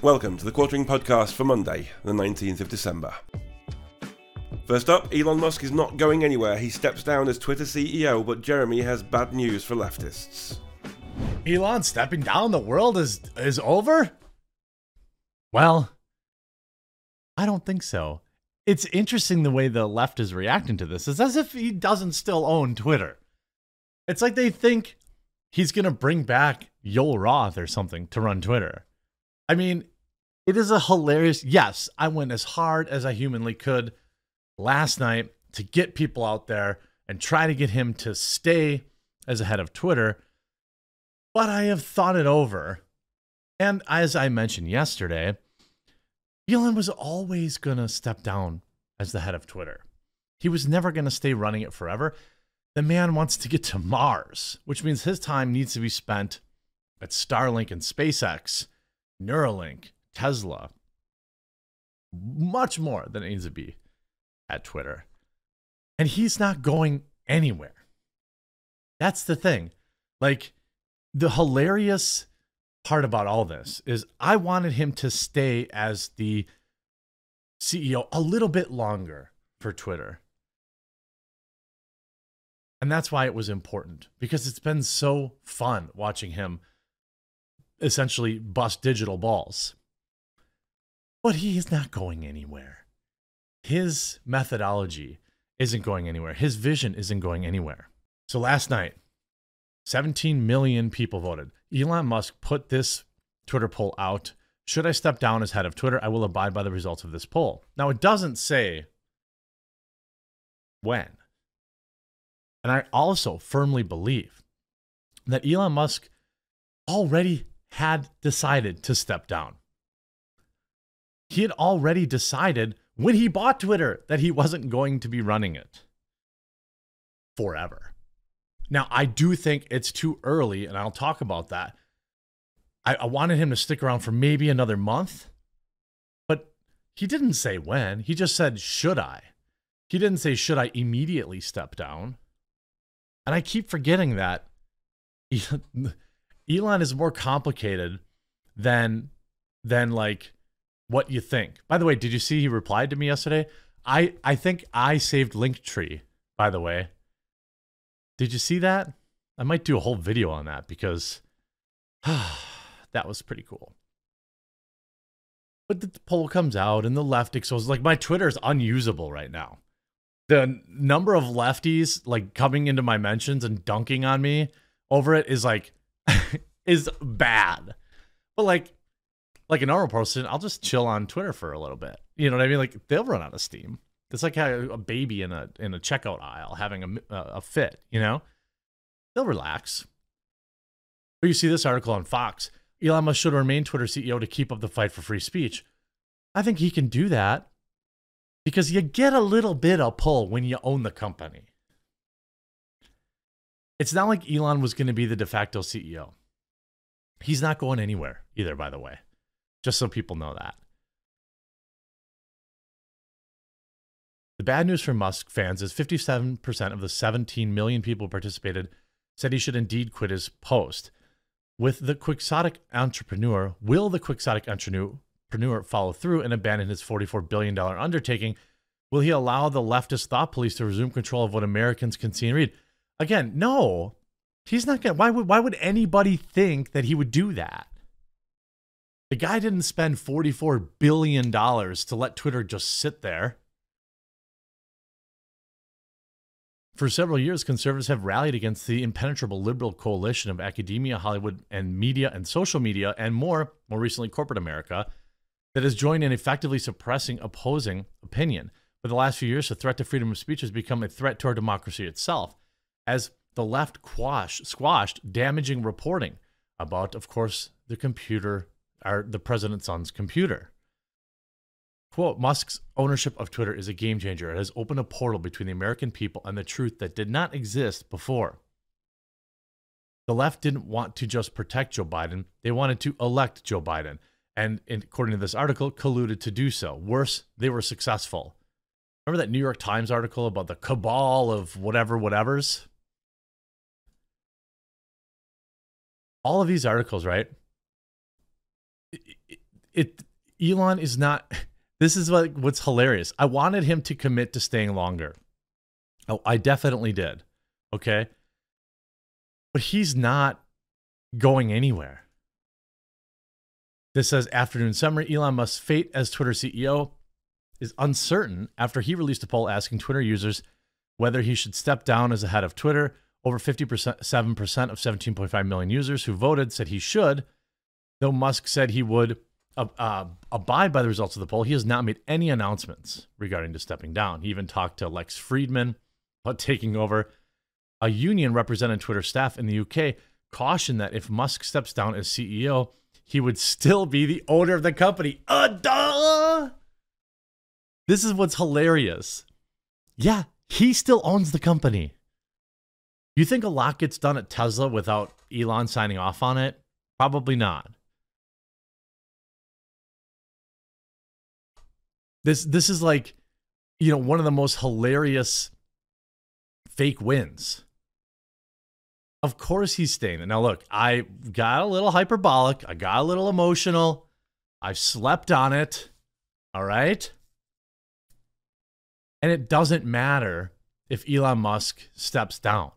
Welcome to the Quartering Podcast for Monday, the 19th of December. First up, Elon Musk is not going anywhere. He steps down as Twitter CEO, but Jeremy has bad news for leftists. Elon stepping down, the world is is over? Well, I don't think so. It's interesting the way the left is reacting to this. It's as if he doesn't still own Twitter. It's like they think he's going to bring back Yoel Roth or something to run Twitter. I mean, it is a hilarious. Yes, I went as hard as I humanly could last night to get people out there and try to get him to stay as a head of Twitter. But I have thought it over. And as I mentioned yesterday, Elon was always going to step down as the head of Twitter. He was never going to stay running it forever. The man wants to get to Mars, which means his time needs to be spent at Starlink and SpaceX, Neuralink, Tesla, much more than it needs to be at Twitter. And he's not going anywhere. That's the thing. Like, the hilarious part about all this is I wanted him to stay as the CEO a little bit longer for Twitter. And that's why it was important because it's been so fun watching him essentially bust digital balls. But he is not going anywhere. His methodology isn't going anywhere. His vision isn't going anywhere. So last night, 17 million people voted. Elon Musk put this Twitter poll out. Should I step down as head of Twitter? I will abide by the results of this poll. Now, it doesn't say when. And I also firmly believe that Elon Musk already had decided to step down. He had already decided when he bought Twitter that he wasn't going to be running it forever. Now, I do think it's too early, and I'll talk about that. I, I, wanted him to stick around for maybe another month, but he didn't say when. He just said, Should I? He didn't say, Should I immediately step down? And I keep forgetting that Elon is more complicated than than like what you think. By the way, did you see he replied to me yesterday? I I think I saved Linktree, by the way. Did you see that? I might do a whole video on that because that was pretty cool. But the poll comes out and the left exposes like my Twitter is unusable right now the number of lefties like coming into my mentions and dunking on me over it is like is bad. But like like a normal person, I'll just chill on Twitter for a little bit. You know what I mean? Like they'll run out of steam. It's like a, baby in a in a checkout aisle having a a fit. You know, they'll relax. But you see this article on Fox. Elon Musk should remain Twitter CEO to keep up the fight for free speech. I think he can do that because you get a little bit of pull when you own the company. It's not like Elon was going to be the de facto CEO. He's not going anywhere either, by the way, just so people know that. The bad news for Musk fans is 57% of the 17 million people who participated said he should indeed quit his post. With the quixotic entrepreneur, will the quixotic entrepreneur follow through and abandon his $44 billion undertaking? Will he allow the leftist thought police to resume control of what Americans can see and read? Again, no. He's not to. Why would, why would anybody think that he would do that? The guy didn't spend $44 billion to let Twitter just sit there. For several years, conservatives have rallied against the impenetrable liberal coalition of academia, Hollywood, and media and social media, and more, more recently, corporate America, that has joined in effectively suppressing opposing opinion. For the last few years, the threat to freedom of speech has become a threat to our democracy itself, as the left quash, squashed damaging reporting about, of course, the computer, our, the president's son's computer. Quote Musk's ownership of Twitter is a game changer. It has opened a portal between the American people and the truth that did not exist before. The left didn't want to just protect Joe Biden, they wanted to elect Joe Biden and according to this article, colluded to do so. Worse, they were successful. Remember that New York Times article about the cabal of whatever, whatevers? All of these articles, right? it Elon is not this is like what's hilarious. I wanted him to commit to staying longer. Oh, I definitely did. Okay. But he's not going anywhere. This says afternoon summary Elon Musk's fate as Twitter CEO is uncertain after he released a poll asking Twitter users whether he should step down as the head of Twitter. Over 50%, 7% of 17.5 million users who voted said he should, though Musk said he would uh, uh, abide by the results of the poll. He has not made any announcements regarding to stepping down. He even talked to Lex Fridman about taking over. A union representing Twitter staff in the UK cautioned that if Musk steps down as CEO, he would still be the owner of the company. Uh, duh! This is what's hilarious. Yeah, he still owns the company. You think a lot gets done at Tesla without Elon signing off on it? Probably not. This this is like, you know, one of the most hilarious fake wins. Of course he's staying there. Now look, I got a little hyperbolic. I got a little emotional. I've slept on it. All right. And it doesn't matter if Elon Musk steps down.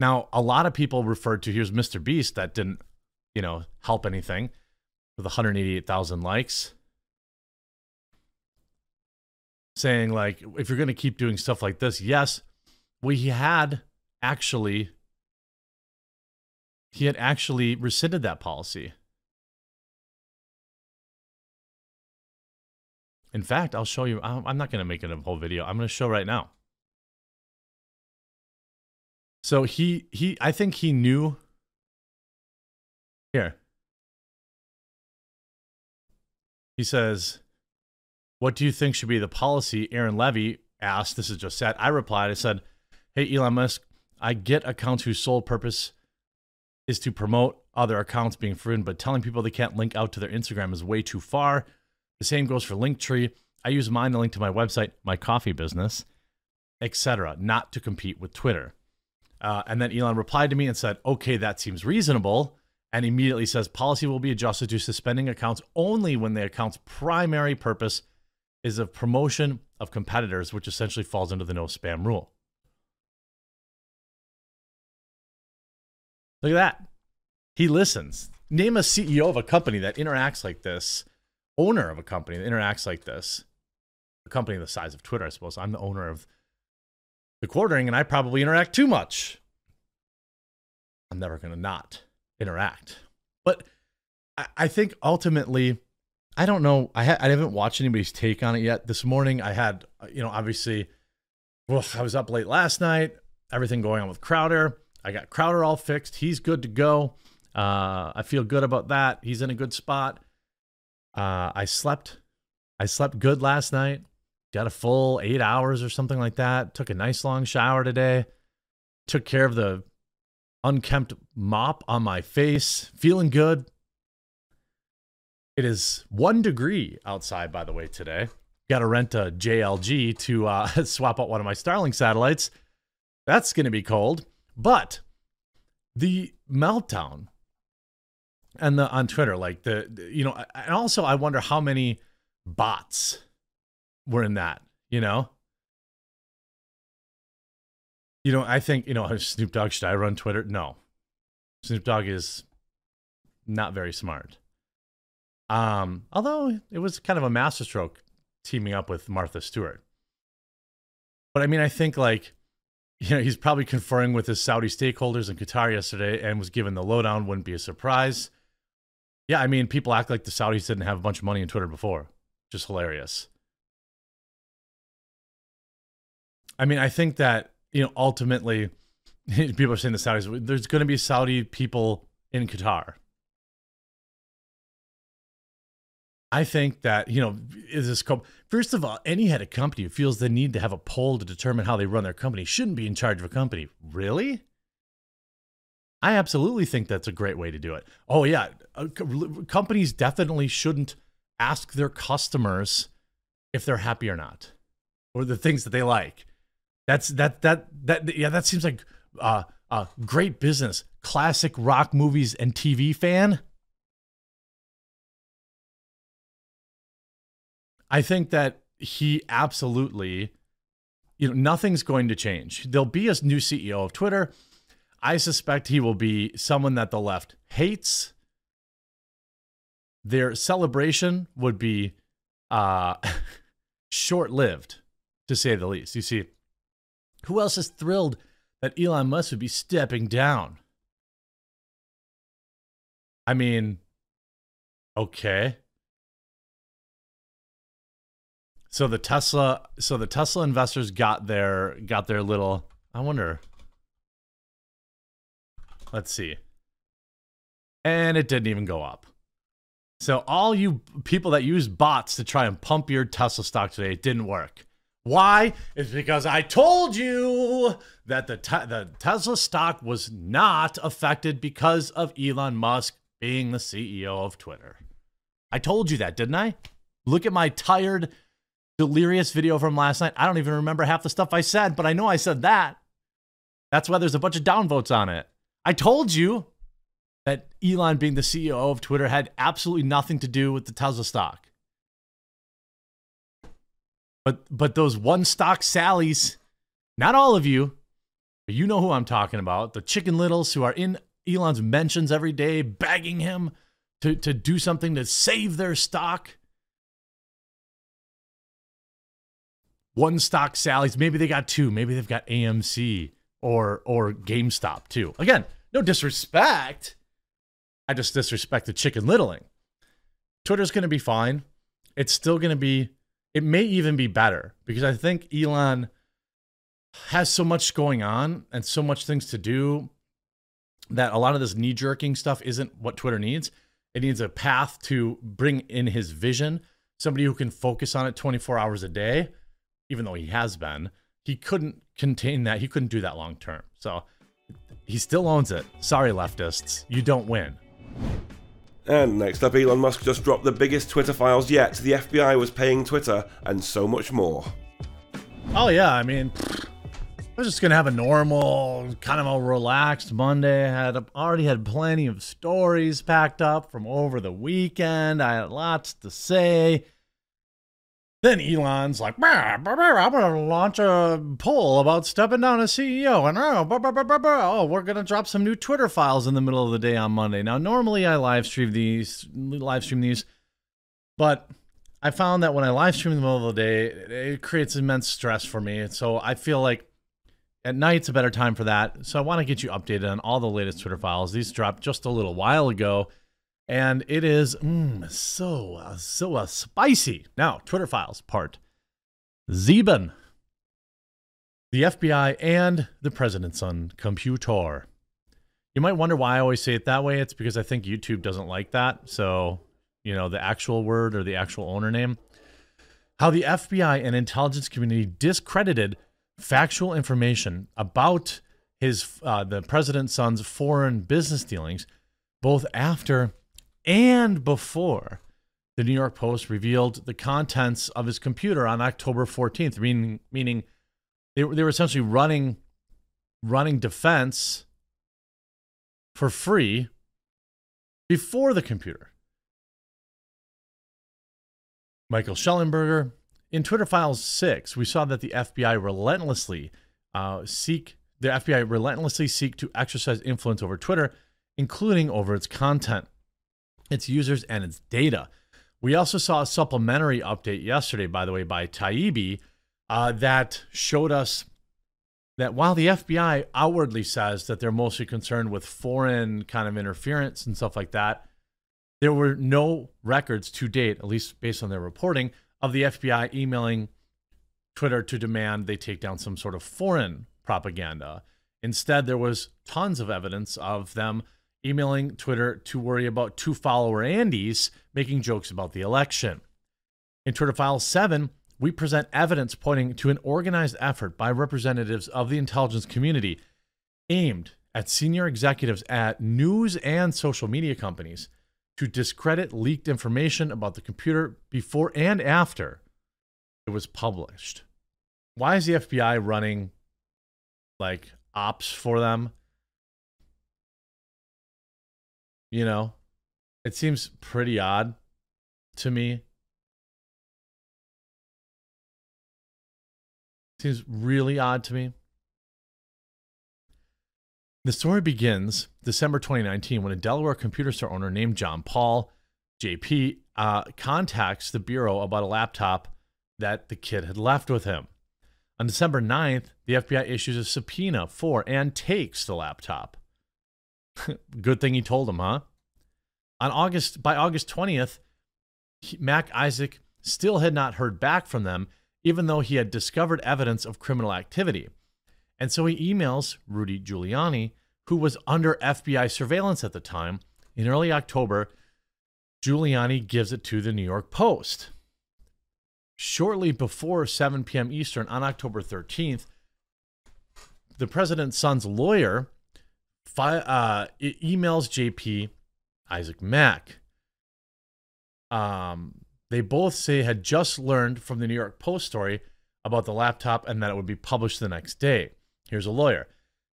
Now, a lot of people referred to here's Mr. Beast that didn't, you know, help anything with 188,000 likes. Saying, like, if you're going to keep doing stuff like this, yes, we had actually, he had actually rescinded that policy. In fact, I'll show you. I'm not going to make it a whole video. I'm going to show right now. So he he I think he knew here. He says, "What do you think should be the policy?" Aaron Levie asked. This is just said. I replied. I said, "Hey Elon Musk, I get accounts whose sole purpose is to promote other accounts being free, but telling people they can't link out to their Instagram is way too far. The same goes for Linktree. I use mine to link to my website, my coffee business, etc., not to compete with Twitter. Uh, and then Elon replied to me and said, okay, that seems reasonable. And immediately says policy will be adjusted to suspending accounts only when the account's primary purpose is of promotion of competitors, which essentially falls under the no spam rule. Look at that. He listens. Name a CEO of a company that interacts like this owner of a company that interacts like this, a company the size of Twitter, I suppose. I'm the owner of the quartering, and I probably interact too much. I'm never going to not interact. But I, I, think ultimately, I don't know. I, ha- I haven't watched anybody's take on it yet. This morning, I had, you know, obviously, well, I was up late last night, everything going on with Crowder. I got Crowder all fixed. He's good to go. Uh, I feel good about that. He's in a good spot. Uh, I slept. I slept good last night. Got a full eight hours or something like that. Took a nice long shower today. Took care of the unkempt mop on my face. Feeling good. It is one degree outside, by the way, today. Got to rent a JLG to uh, swap out one of my Starlink satellites. That's going to be cold. But the meltdown and the on Twitter, like the, the, you know, and also I wonder how many bots were in that, you know. You know, I think you know Snoop Dogg should I run Twitter? No, Snoop Dogg is not very smart. Um, although it was kind of a masterstroke teaming up with Martha Stewart. But I mean, I think like you know, he's probably conferring with his Saudi stakeholders in Qatar yesterday and was given the lowdown. Wouldn't be a surprise. Yeah, I mean, people act like the Saudis didn't have a bunch of money in Twitter before. Just hilarious. I mean, I think that, you know, ultimately, people are saying the Saudis, there's going to be Saudi people in Qatar. I think that, you know, is this first of all, any head of company who feels the need to have a poll to determine how they run their company shouldn't be in charge of a company. Really? I absolutely think that's a great way to do it. Oh yeah, companies definitely shouldn't ask their customers if they're happy or not, or the things that they like. That's that that that yeah. That seems like uh, a great business. Classic rock movies and TV fan. I think that he absolutely, you know, nothing's going to change. There'll be a new CEO of Twitter. I suspect he will be someone that the left hates. Their celebration would be uh, short lived, to say the least. You see, who else is thrilled that Elon Musk would be stepping down? I mean, okay. So the Tesla, so the Tesla investors got their got their little. I wonder. Let's see. And it didn't even go up. So all you people that use bots to try and pump your Tesla stock today, it didn't work. Why? It's because I told you that the te- the Tesla stock was not affected because of Elon Musk being the CEO of Twitter. I told you that, didn't I? Look at my tired, delirious video from last night. I don't even remember half the stuff I said, but I know I said that. That's why there's a bunch of downvotes on it. I told you that Elon being the CEO of Twitter had absolutely nothing to do with the Tesla stock. But but those one stock Sallies, not all of you, but you know who I'm talking about, the chicken littles who are in Elon's mentions every day, begging him to, to do something to save their stock. One stock Sallies, maybe they got two, maybe they've got AMC or or GameStop too. Again, no disrespect. I just disrespect the chicken littling. Twitter's going to be fine. It's still going to be it may even be better because I think Elon has so much going on and so much things to do that a lot of this knee jerking stuff isn't what Twitter needs. It needs a path to bring in his vision, somebody who can focus on it 24 hours a day, even though he has been. He couldn't contain that. He couldn't do that long term. So he still owns it. Sorry, leftists. You don't win. And next up, Elon Musk just dropped the biggest Twitter files yet. The FBI was paying Twitter, and so much more. Oh, yeah. I mean, I was just gonna have a normal, kind of a relaxed Monday. I had already had plenty of stories packed up from over the weekend. I had lots to say. Then Elon's like, I'm gonna launch a poll about stepping down as CEO, and oh, oh, we're gonna drop some new Twitter files in the middle of the day on Monday. Now, normally I live stream these, live stream these, but I found that when I live stream in the middle of the day, it creates immense stress for me. So I feel like at night's a better time for that. So I want to get you updated on all the latest Twitter files. These dropped just a little while ago, and it is mm, so uh, so uh, spicy. Now, Twitter files part Zeben, the FBI, and the president's son computer. You might wonder why I always say it that way. It's because I think YouTube doesn't like that. So, you know, the actual word or the actual owner name. How the FBI and intelligence community discredited factual information about his uh, the president's son's foreign business dealings, both after and before the New York Post revealed the contents of his computer on October 14th, meaning meaning they, they were essentially running running defense for free before the computer. Michael Shellenberger. in Twitter Files 6, we saw that the FBI relentlessly uh, seek the FBI relentlessly seek to exercise influence over Twitter, including over its content, its users, and its data. We also saw a supplementary update yesterday, by the way, by Taibbi, uh, that showed us that while the FBI outwardly says that they're mostly concerned with foreign kind of interference and stuff like that, there were no records to date, at least based on their reporting, of the FBI emailing Twitter to demand they take down some sort of foreign propaganda. Instead, there was tons of evidence of them emailing Twitter to worry about two follower Andys making jokes about the election. In Twitter File 7, we present evidence pointing to an organized effort by representatives of the intelligence community aimed at senior executives at news and social media companies to discredit leaked information about the computer before and after it was published. Why is the FBI running like ops for them? You know, it seems pretty odd to me. Seems really odd to me. The story begins December 2019 when a Delaware computer store owner named John Paul, JP, uh, contacts the Bureau about a laptop that the kid had left with him. On December 9th, the FBI issues a subpoena for and takes the laptop. Good thing he told him, huh? On August by August 20th, Mac Isaac still had not heard back from them even though he had discovered evidence of criminal activity. And so he emails Rudy Giuliani, who was under FBI surveillance at the time. In early October, Giuliani gives it to the New York Post. Shortly before 7 p.m. Eastern on October 13th, the president's son's lawyer fi- uh, emails JP Isaac Mack. Um, they both say had just learned from the New York Post story about the laptop and that it would be published the next day. Here's a lawyer.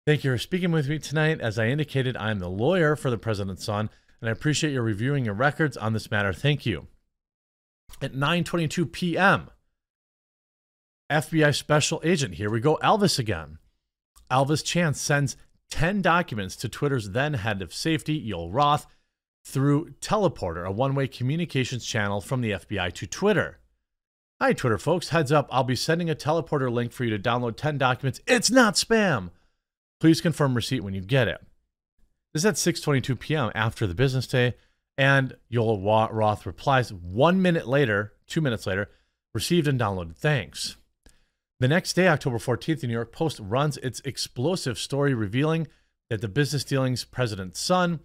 Thank you for speaking with me tonight. As I indicated, I am the lawyer for the president's son, and I appreciate your reviewing your records on this matter. Thank you. At 9:22 p.m., FBI special agent, here we go, Elvis again. Elvis Chan sends 10 documents to Twitter's then head of safety, Yoel Roth, through Teleporter, a one way communications channel from the FBI to Twitter. Hi, Twitter folks. Heads up, I'll be sending a teleporter link for you to download 10 documents. It's not spam. Please confirm receipt when you get it. This is at 6:22 p.m. after the business day, and Yoel Roth replies one minute later, two minutes later, received and downloaded. Thanks. The next day, October 14th, the New York Post runs its explosive story revealing that the business dealings president's son,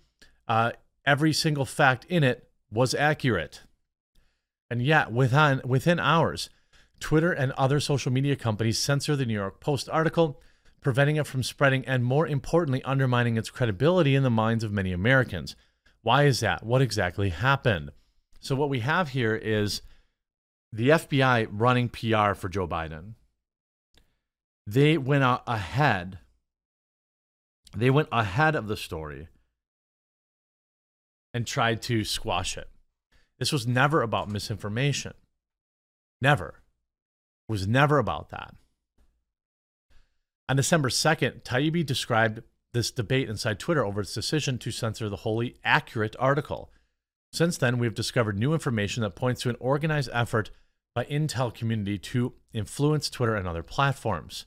uh, every single fact in it was accurate. And yet, within, within hours, Twitter and other social media companies censor the New York Post article, preventing it from spreading and, more importantly, undermining its credibility in the minds of many Americans. Why is that? What exactly happened? So, what we have here is the FBI running PR for Joe Biden. They went ahead. They went ahead of the story and tried to squash it. This was never about misinformation. Never. It was never about that. On December 2nd, Taibbi described this debate inside Twitter over its decision to censor the wholly accurate article. Since then, we've discovered new information that points to an organized effort by Intel community to influence Twitter and other platforms.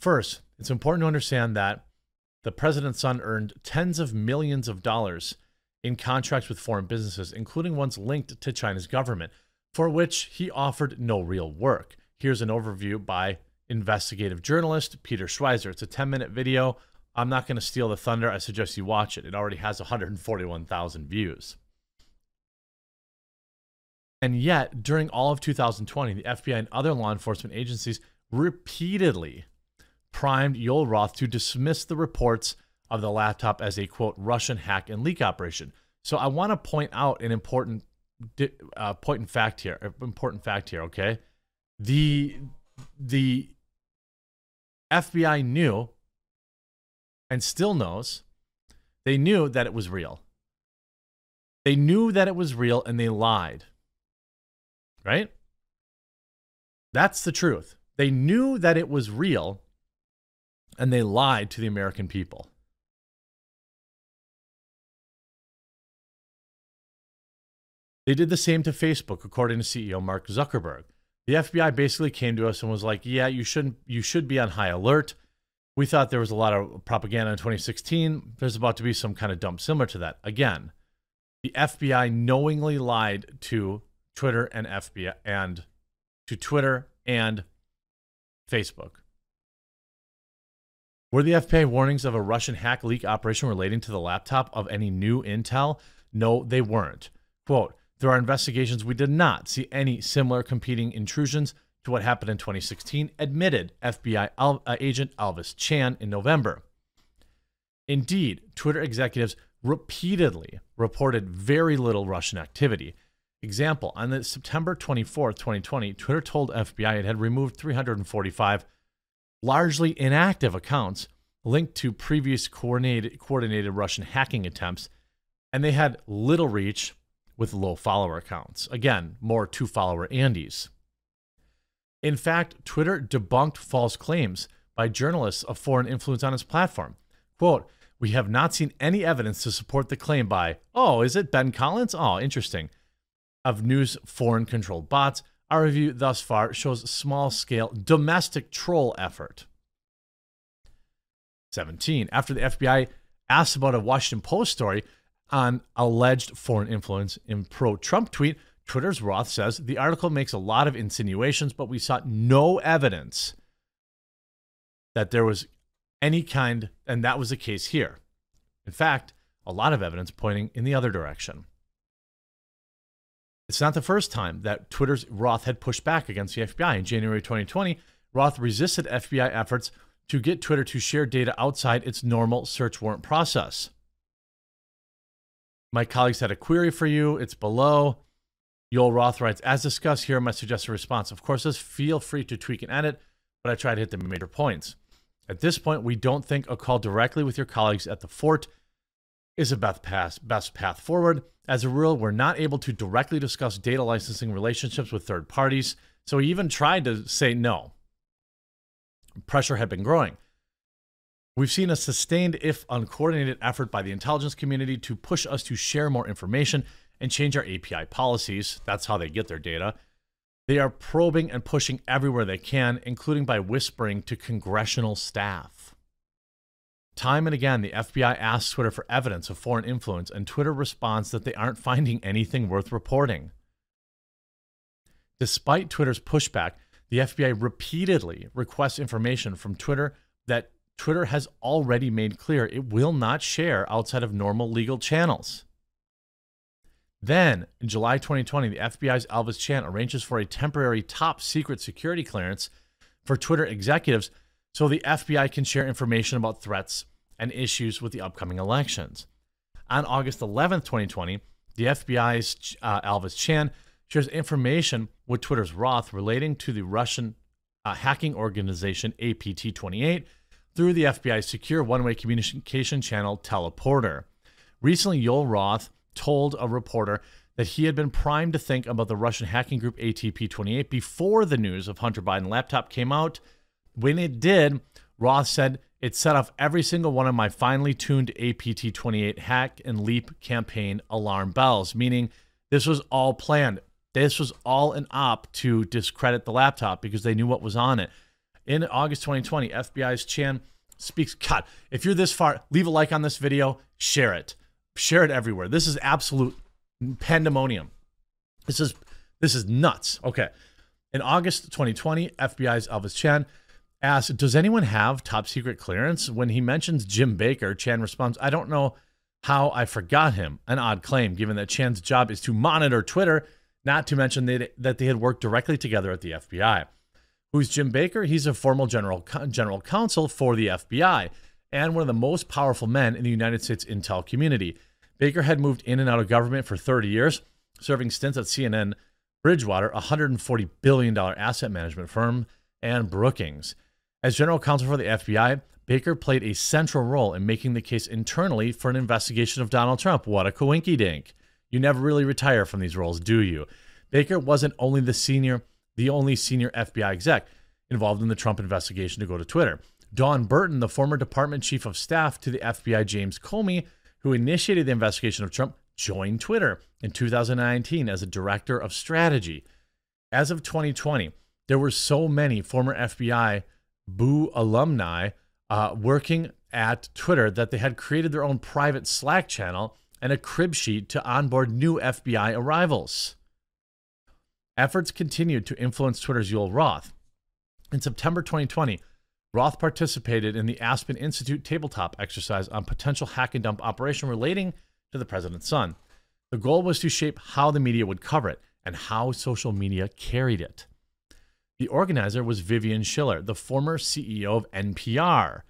First, it's important to understand that the president's son earned tens of millions of dollars in contracts with foreign businesses, including ones linked to China's government, for which he offered no real work. Here's an overview by investigative journalist Peter Schweizer. It's a 10 minute video. I'm not going to steal the thunder. I suggest you watch it. It already has 141,000 views. And yet, during all of 2020, the FBI and other law enforcement agencies repeatedly primed Yoel Roth to dismiss the reports of the laptop as a quote Russian hack and leak operation. So I want to point out an important uh, point in fact here. Uh, important fact here. Okay, the the FBI knew and still knows. They knew that it was real. They knew that it was real and they lied. Right? That's the truth. They knew that it was real and they lied to the American people. They did the same to Facebook, according to CEO Mark Zuckerberg. The FBI basically came to us and was like, "Yeah, you shouldn't. You should be on high alert." We thought there was a lot of propaganda in 2016. There's about to be some kind of dump similar to that. Again, the FBI knowingly lied to Twitter and FBI and to Twitter and Facebook. Were the FBI warnings of a Russian hack leak operation relating to the laptop of any new intel? No, they weren't. Quote, through our investigations, we did not see any similar competing intrusions to what happened in 2016, admitted FBI Al- uh, agent Alvis Chan in November. Indeed, Twitter executives repeatedly reported very little Russian activity. Example, on the September 24, 2020, Twitter told FBI it had removed 345 largely inactive accounts linked to previous coordinated, coordinated Russian hacking attempts, and they had little reach with low follower accounts. Again, more two follower Andys. In fact, Twitter debunked false claims by journalists of foreign influence on its platform. Quote, we have not seen any evidence to support the claim by, oh, is it Ben Collins? Oh, interesting, of news foreign controlled bots. Our review thus far shows small scale domestic troll effort. 17. After the FBI asked about a Washington Post story on alleged foreign influence in pro Trump tweet, Twitter's Roth says the article makes a lot of insinuations, but we saw no evidence that there was any kind, and that was the case here. In fact, a lot of evidence pointing in the other direction. It's not the first time that Twitter's Roth had pushed back against the FBI. In January 2020, Roth resisted FBI efforts to get Twitter to share data outside its normal search warrant process. My colleagues had a query for you. It's below. Yoel Roth writes, as discussed here, my suggested response. Of course, feel free to tweak and edit, but I try to hit the major points. At this point, we don't think a call directly with your colleagues at the fort is a best path, best path forward. As a rule, we're not able to directly discuss data licensing relationships with third parties, so we even tried to say no. Pressure had been growing. We've seen a sustained, if uncoordinated, effort by the intelligence community to push us to share more information and change our API policies. That's how they get their data. They are probing and pushing everywhere they can, including by whispering to congressional staff. Time and again, the FBI asks Twitter for evidence of foreign influence, and Twitter responds that they aren't finding anything worth reporting. Despite Twitter's pushback, the FBI repeatedly requests information from Twitter that Twitter has already made clear it will not share outside of normal legal channels. Then, in July 2020, the FBI's Elvis Chan arranges for a temporary top secret security clearance for Twitter executives so the FBI can share information about threats and issues with the upcoming elections. On August 11th, 2020, the FBI's uh, Elvis Chan shares information with Twitter's Roth relating to the Russian uh, hacking organization APT 28 through the FBI's secure one way communication channel Teleporter. Recently, Yoel Roth told a reporter that he had been primed to think about the Russian hacking group ATP 28 before the news of Hunter Biden laptop came out. When it did, Roth said it set off every single one of my finely tuned APT 28 hack and leak campaign alarm bells, meaning this was all planned. This was all an op to discredit the laptop because they knew what was on it. In August 2020, FBI's Chan speaks. God, if you're this far, leave a like on this video, share it. Share it everywhere. This is absolute pandemonium. This is this is nuts. Okay. In August 2020, FBI's Elvis Chan asked, "Does anyone have top secret clearance?" When he mentions Jim Baker, Chan responds, "I don't know how I forgot him." An odd claim, given that Chan's job is to monitor Twitter, not to mention that they had worked directly together at the FBI. Who's Jim Baker? He's a former general general counsel for the FBI and one of the most powerful men in the United States intel community. Baker had moved in and out of government for 30 years, serving stints at CNN, Bridgewater, a $140 billion asset management firm, and Brookings. As general counsel for the FBI, Baker played a central role in making the case internally for an investigation of Donald Trump. What a coinky dink. You never really retire from these roles, do you? Baker wasn't only the senior, the only senior FBI exec involved in the Trump investigation to go to Twitter. Dawn Burton, the former department chief of staff to the FBI James Comey, who initiated the investigation of Trump, joined Twitter in 2019 as a director of strategy. As of 2020, there were so many former FBI Boo alumni uh, working at Twitter that they had created their own private Slack channel and a crib sheet to onboard new FBI arrivals. Efforts continued to influence Twitter's Yoel Roth. In September 2020, Roth participated in the Aspen Institute tabletop exercise on potential hack and dump operation relating to the president's son. The goal was to shape how the media would cover it and how social media carried it. The organizer was Vivian Schiller, the former CEO of NPR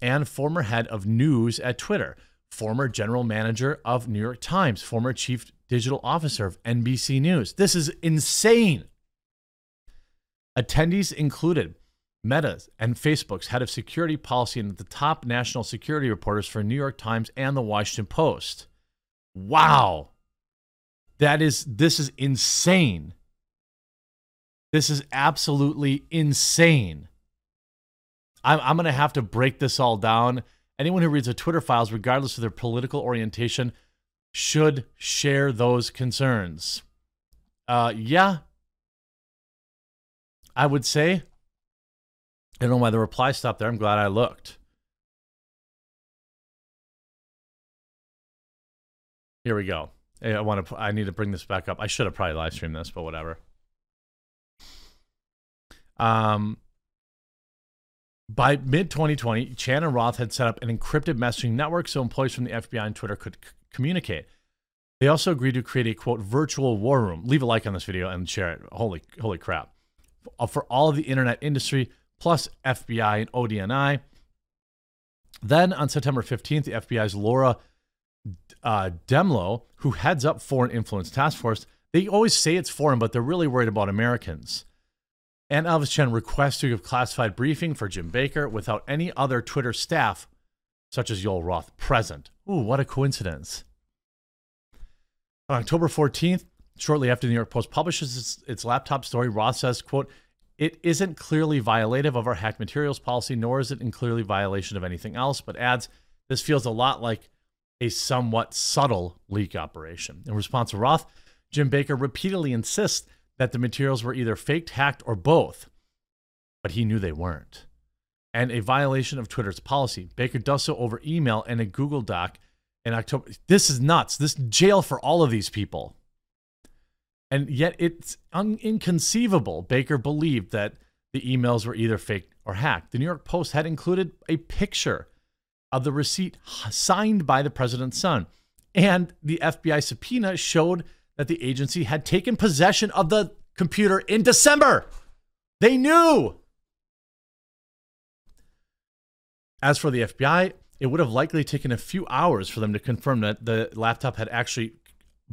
and former head of news at Twitter, former general manager of New York Times, former chief digital officer of NBC News. This is insane. Attendees included Meta's and Facebook's head of security policy and the top national security reporters for New York Times and the Washington Post. Wow. That is this is insane. This is absolutely insane. I'm, I'm going to have to break this all down. Anyone who reads the Twitter files, regardless of their political orientation, should share those concerns. Uh, yeah, I would say. I don't know why the reply stopped there. I'm glad I looked. Here we go. I want to. I need to bring this back up. I should have probably live streamed this, but whatever. Um, by mid 2020, Chan and Roth had set up an encrypted messaging network so employees from the FBI and Twitter could communicate. They also agreed to create a quote virtual war room. Leave a like on this video and share it. Holy holy crap! For all of the internet industry plus FBI and ODNI. Then on September 15th, the FBI's Laura uh, Dehmlow, who heads up Foreign Influence Task Force, they always say it's foreign, but they're really worried about Americans. And Elvis Chan requests to give classified briefing for Jim Baker without any other Twitter staff, such as Yoel Roth, present. Ooh, what a coincidence. On October 14th, shortly after the New York Post publishes its, its laptop story, Roth says, quote, it isn't clearly violative of our hacked materials policy, nor is it in clearly violation of anything else, but adds, this feels a lot like a somewhat subtle leak operation. In response to Roth, Jim Baker repeatedly insists that the materials were either faked, hacked, or both, but he knew they weren't. And a violation of Twitter's policy. Baker does so over email and a Google Doc in October. This is nuts. This jail for all of these people. And yet it's inconceivable. Baker believed that the emails were either faked or hacked. The New York Post had included a picture of the receipt signed by the president's son. And the FBI subpoena showed that the agency had taken possession of the computer in December. They knew. As for the FBI, it would have likely taken a few hours for them to confirm that the laptop had actually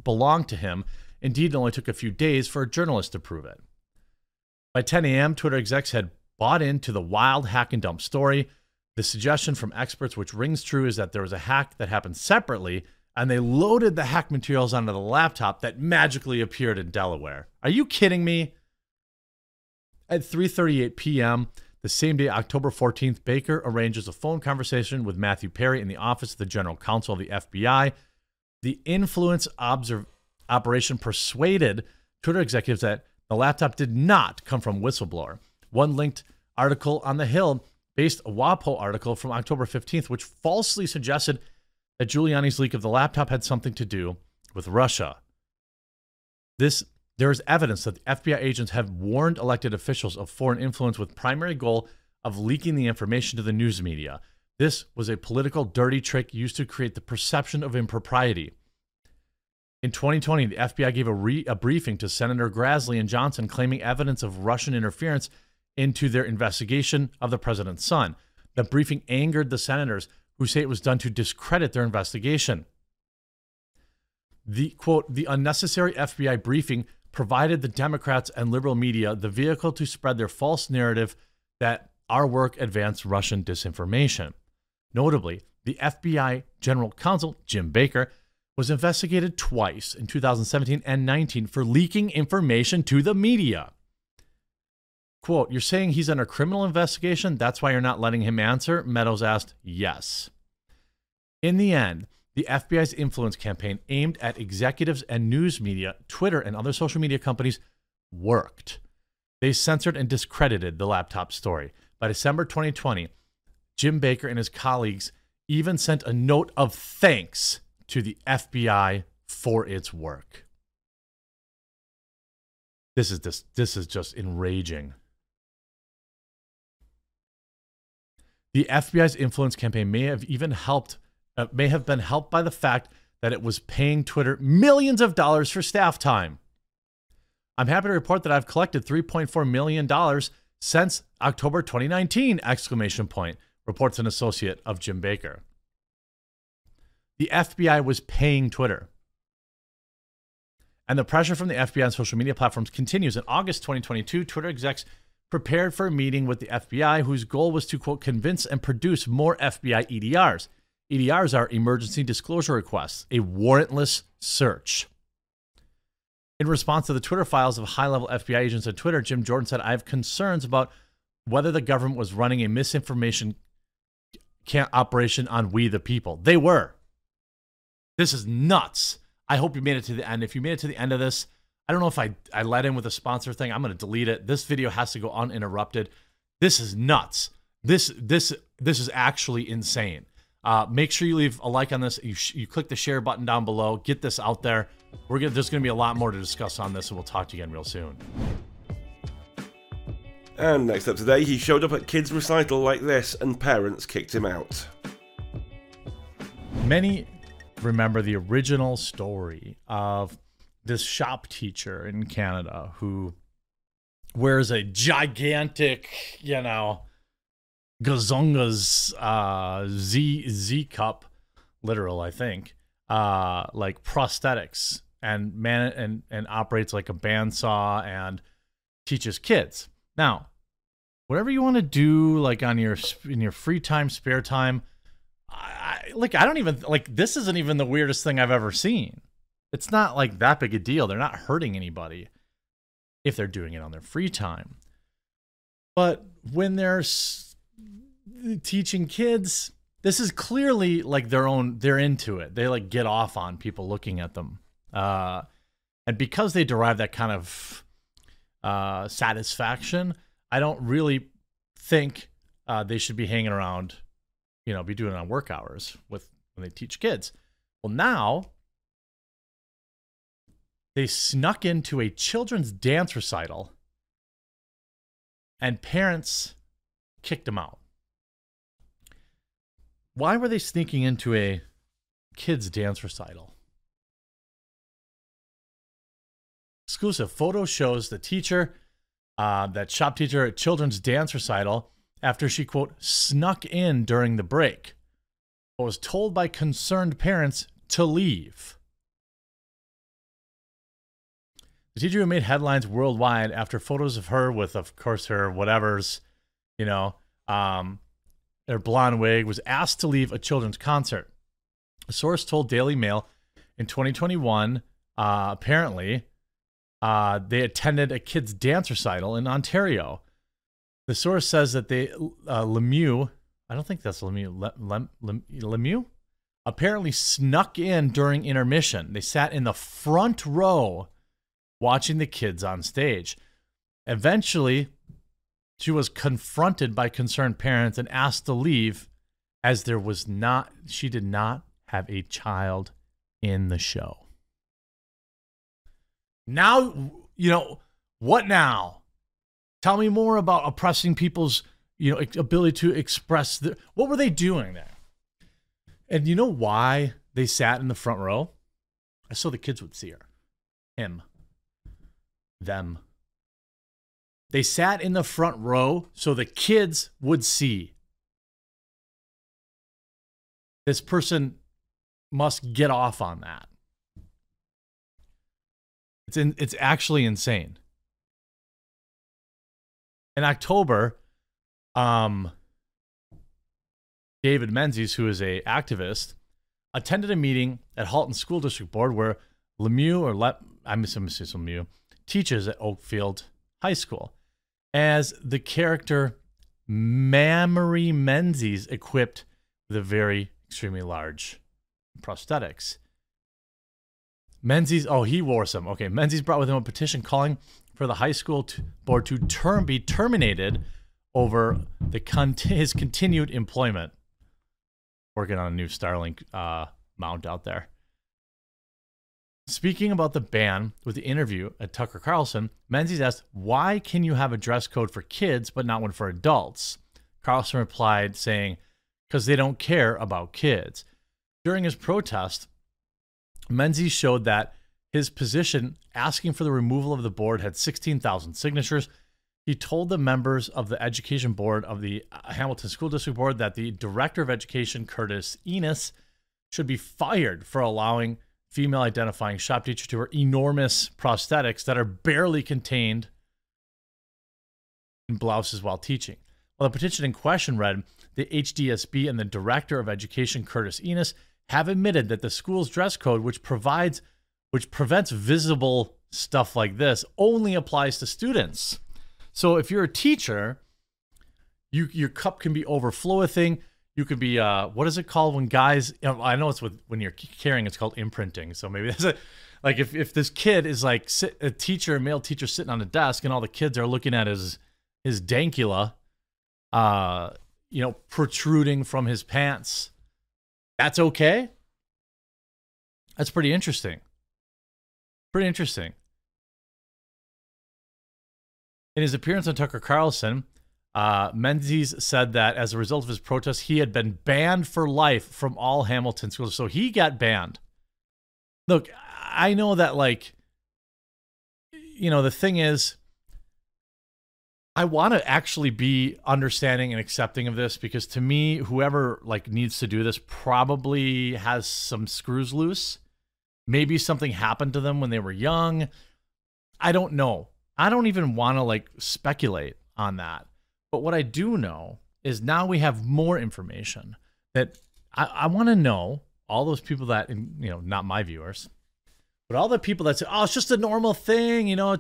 belonged to him. Indeed, it only took a few days for a journalist to prove it. By 10 a.m., Twitter execs had bought into the wild hack and dump story. The suggestion from experts, which rings true, is that there was a hack that happened separately and they loaded the hack materials onto the laptop that magically appeared in Delaware. Are you kidding me? At 3:38 p.m., the same day, October 14th, Baker arranges a phone conversation with Matthew Perry in the office of the General Counsel of the FBI. The influence observ- operation persuaded Twitter executives that the laptop did not come from whistleblower. One linked article on the Hill based a WAPO article from October 15th, which falsely suggested that Giuliani's leak of the laptop had something to do with Russia. This there is evidence that the FBI agents have warned elected officials of foreign influence with primary goal of leaking the information to the news media. This was a political dirty trick used to create the perception of impropriety. In 2020, the FBI gave a, a briefing to Senator Grassley and Johnson claiming evidence of Russian interference into their investigation of the president's son. The briefing angered the senators who say it was done to discredit their investigation. The quote, the unnecessary FBI briefing provided the Democrats and liberal media the vehicle to spread their false narrative that our work advanced Russian disinformation. Notably, the FBI General Counsel, Jim Baker, was investigated twice in 2017 and 19 for leaking information to the media. Quote, You're saying he's under criminal investigation? That's why you're not letting him answer? Meadows asked, Yes. In the end, the FBI's influence campaign aimed at executives and news media, Twitter, and other social media companies worked. They censored and discredited the laptop story. By December 2020, Jim Baker and his colleagues even sent a note of thanks to the FBI for its work. This is this, this is just enraging. The FBI's influence campaign may have even helped, uh, may have been helped by the fact that it was paying Twitter millions of dollars for staff time. I'm happy to report that I've collected 3.4 million dollars since October 2019! Exclamation point reports an associate of Jim Baker. The FBI was paying Twitter. And the pressure from the FBI on social media platforms continues. In August 2022, Twitter execs prepared for a meeting with the FBI whose goal was to, quote, convince and produce more FBI EDRs. EDRs are emergency disclosure requests, a warrantless search. In response to the Twitter files of high level FBI agents on Twitter, Jim Jordan said, I have concerns about whether the government was running a misinformation operation on we the people. They were. This is nuts. I hope you made it to the end. If you made it to the end of this, I don't know if I, I let in with a sponsor thing. I'm going to delete it. This video has to go uninterrupted. This is nuts. This this this is actually insane. Uh, make sure you leave a like on this. You, you click the share button down below. Get this out there. We're gonna, there's going to be a lot more to discuss on this, and we'll talk to you again real soon. And next up today, he showed up at kids' recital like this, and parents kicked him out. Many remember the original story of this shop teacher in Canada who wears a gigantic, you know, Gazonga's uh, Z Z cup, literal, I think, uh, like prosthetics and man and and operates like a bandsaw and teaches kids. Now, whatever you want to do, like on your in your free time, spare time, I, like I don't even like this isn't even the weirdest thing I've ever seen. It's not like that big a deal. They're not hurting anybody if they're doing it on their free time. But when they're teaching kids, this is clearly like their own, they're into it. They like get off on people looking at them. Uh, and because they derive that kind of uh, satisfaction, I don't really think uh, they should be hanging around, you know, be doing it on work hours with when they teach kids. Well, now they snuck into a children's dance recital and parents kicked them out. Why were they sneaking into a kids' dance recital? Exclusive photo shows the teacher, uh, that shop teacher at children's dance recital, after she, quote, snuck in during the break, but was told by concerned parents to leave. Who made headlines worldwide after photos of her with, of course, her whatever's, you know, um, her blonde wig was asked to leave a children's concert. A source told Daily Mail in 2021, uh, apparently, uh, they attended a kids' dance recital in Ontario. The source says that they, uh, Lemieux, I don't think that's Lemieux, Lem, Lem, Lemieux, apparently snuck in during intermission. They sat in the front row watching the kids on stage. Eventually, she was confronted by concerned parents and asked to leave as there was not she did not have a child in the show. Now, you know, what now? Tell me more about oppressing people's, you know, ability to express the, what were they doing there? And you know why they sat in the front row? Saw the kids would see her. Him them. They sat in the front row so the kids would see. This person must get off on that. It's in, it's actually insane. In October, um, David Menzies, who is a activist, attended a meeting at Halton School District Board where Lemieux or Le, I'm assuming Lemieux teaches at Oakfield High School as the character Mamrie Menzies equipped with a very extremely large prosthetics. Menzies, oh, he wore some. Okay, Menzies brought with him a petition calling for the high school to, board to term be terminated over the con- his continued employment working on a new Starlink uh, mount out there. Speaking about the ban with the interview at Tucker Carlson, Menzies asked, Why can you have a dress code for kids but not one for adults? Carlson replied, saying, Because they don't care about kids. During his protest, Menzies showed that his position asking for the removal of the board had 16,000 signatures. He told the members of the education board of the uh, Hamilton School District Board that the director of education, Curtis Enos, should be fired for allowing female identifying shop teacher to her enormous prosthetics that are barely contained in blouses while teaching. Well, the petition in question read the HDSB and the Director of Education, Curtis Enos, have admitted that the school's dress code, which provides which prevents visible stuff like this only applies to students. So if you're a teacher, you your cup can be overflowing. You could be uh, what is it called when guys? You know, I know it's with when you're carrying. It's called imprinting. So maybe that's a like if if this kid is like sit, a teacher, a male teacher sitting on a desk, and all the kids are looking at his his dankula, uh, you know, protruding from his pants. That's okay. That's pretty interesting. Pretty interesting. In his appearance on Tucker Carlson, uh, Menzies said that as a result of his protest, he had been banned for life from all Hamilton schools. So he got banned. Look, I know that, like, you know, the thing is, I want to actually be understanding and accepting of this because to me, whoever like needs to do this probably has some screws loose. Maybe something happened to them when they were young. I don't know. I don't even want to like speculate on that. But what I do know is now we have more information that I, I want to know all those people that, you know, not my viewers, but all the people that say, oh, it's just a normal thing, you know,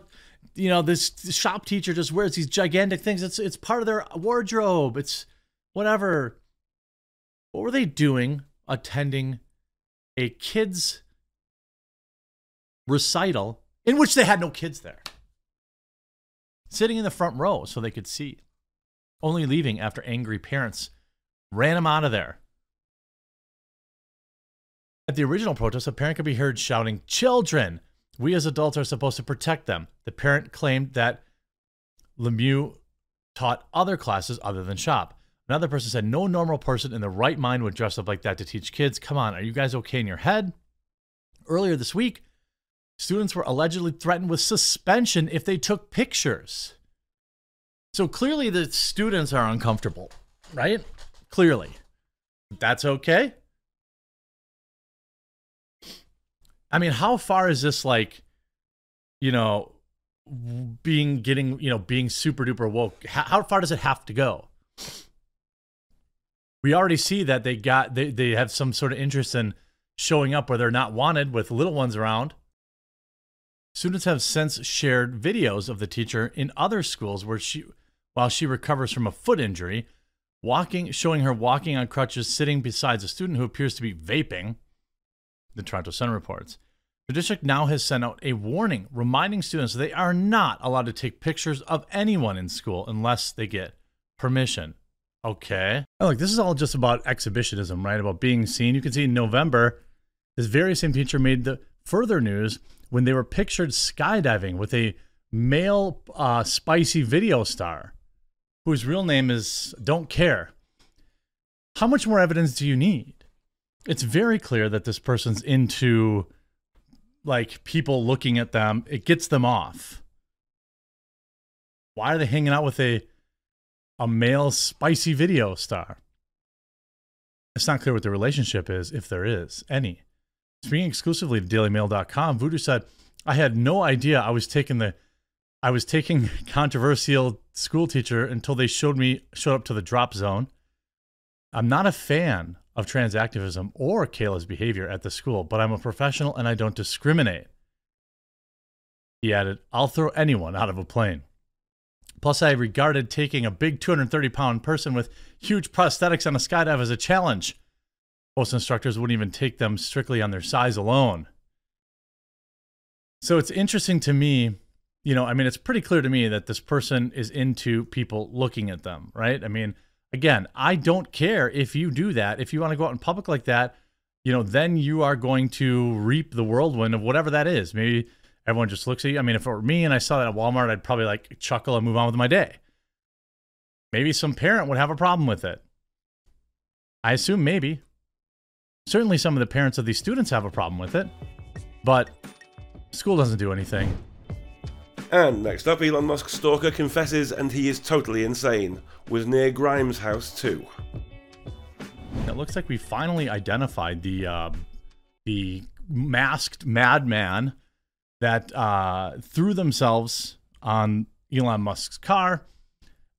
you know, this shop teacher just wears these gigantic things. It's it's part of their wardrobe. It's whatever. What were they doing attending a kids recital in which they had no kids there? Sitting in the front row so they could see. Only leaving after angry parents ran him out of there. At the original protest, a parent could be heard shouting, Children! We as adults are supposed to protect them. The parent claimed that Lemieux taught other classes other than shop. Another person said, No normal person in the right mind would dress up like that to teach kids. Come on, are you guys okay in your head? Earlier this week, students were allegedly threatened with suspension if they took pictures. So clearly, the students are uncomfortable, right? Clearly. That's okay. I mean, how far is this like, you know, being getting, you know, being super duper woke? How, far does it have to go? We already see that they got they they have some sort of interest in showing up where they're not wanted with little ones around. Students have since shared videos of the teacher in other schools where she while she recovers from a foot injury, walking showing her walking on crutches sitting beside a student who appears to be vaping the Toronto Sun reports. The district now has sent out a warning reminding students they are not allowed to take pictures of anyone in school unless they get permission. Okay. Oh, look, this is all just about exhibitionism, right? About being seen. You can see in November, this very same teacher made the further news when they were pictured skydiving with a male uh, spicy video star whose real name is Don't Care. How much more evidence do you need? it's very clear that this person's into like people looking at them. It gets them off. Why are they hanging out with a a male spicy video star? It's not clear what the relationship is, if there is any. Speaking exclusively to DailyMail.com, Voodoo said, "I had no idea I was taking the, I was taking controversial school teacher until they showed me showed up to the drop zone. I'm not a fan of trans activism or Kayla's behavior at the school, but I'm a professional and I don't discriminate. He added, I'll throw anyone out of a plane. Plus, I regarded taking a big 230 pound person with huge prosthetics on a skydive as a challenge. Most instructors wouldn't even take them strictly on their size alone. So it's interesting to me, you know, I mean, it's pretty clear to me that this person is into people looking at them, right? I mean, Again, I don't care if you do that. If you want to go out in public like that, you know, then you are going to reap the whirlwind of whatever that is. Maybe everyone just looks at you. I mean, if it were me and I saw that at Walmart, I'd probably like chuckle and move on with my day. Maybe some parent would have a problem with it. I assume maybe. Certainly, some of the parents of these students have a problem with it, but school doesn't do anything. And next up, Elon Musk stalker confesses and he is totally insane. Was near Grimes' house too. It looks like we finally identified the uh, the masked madman that uh, threw themselves on Elon Musk's car.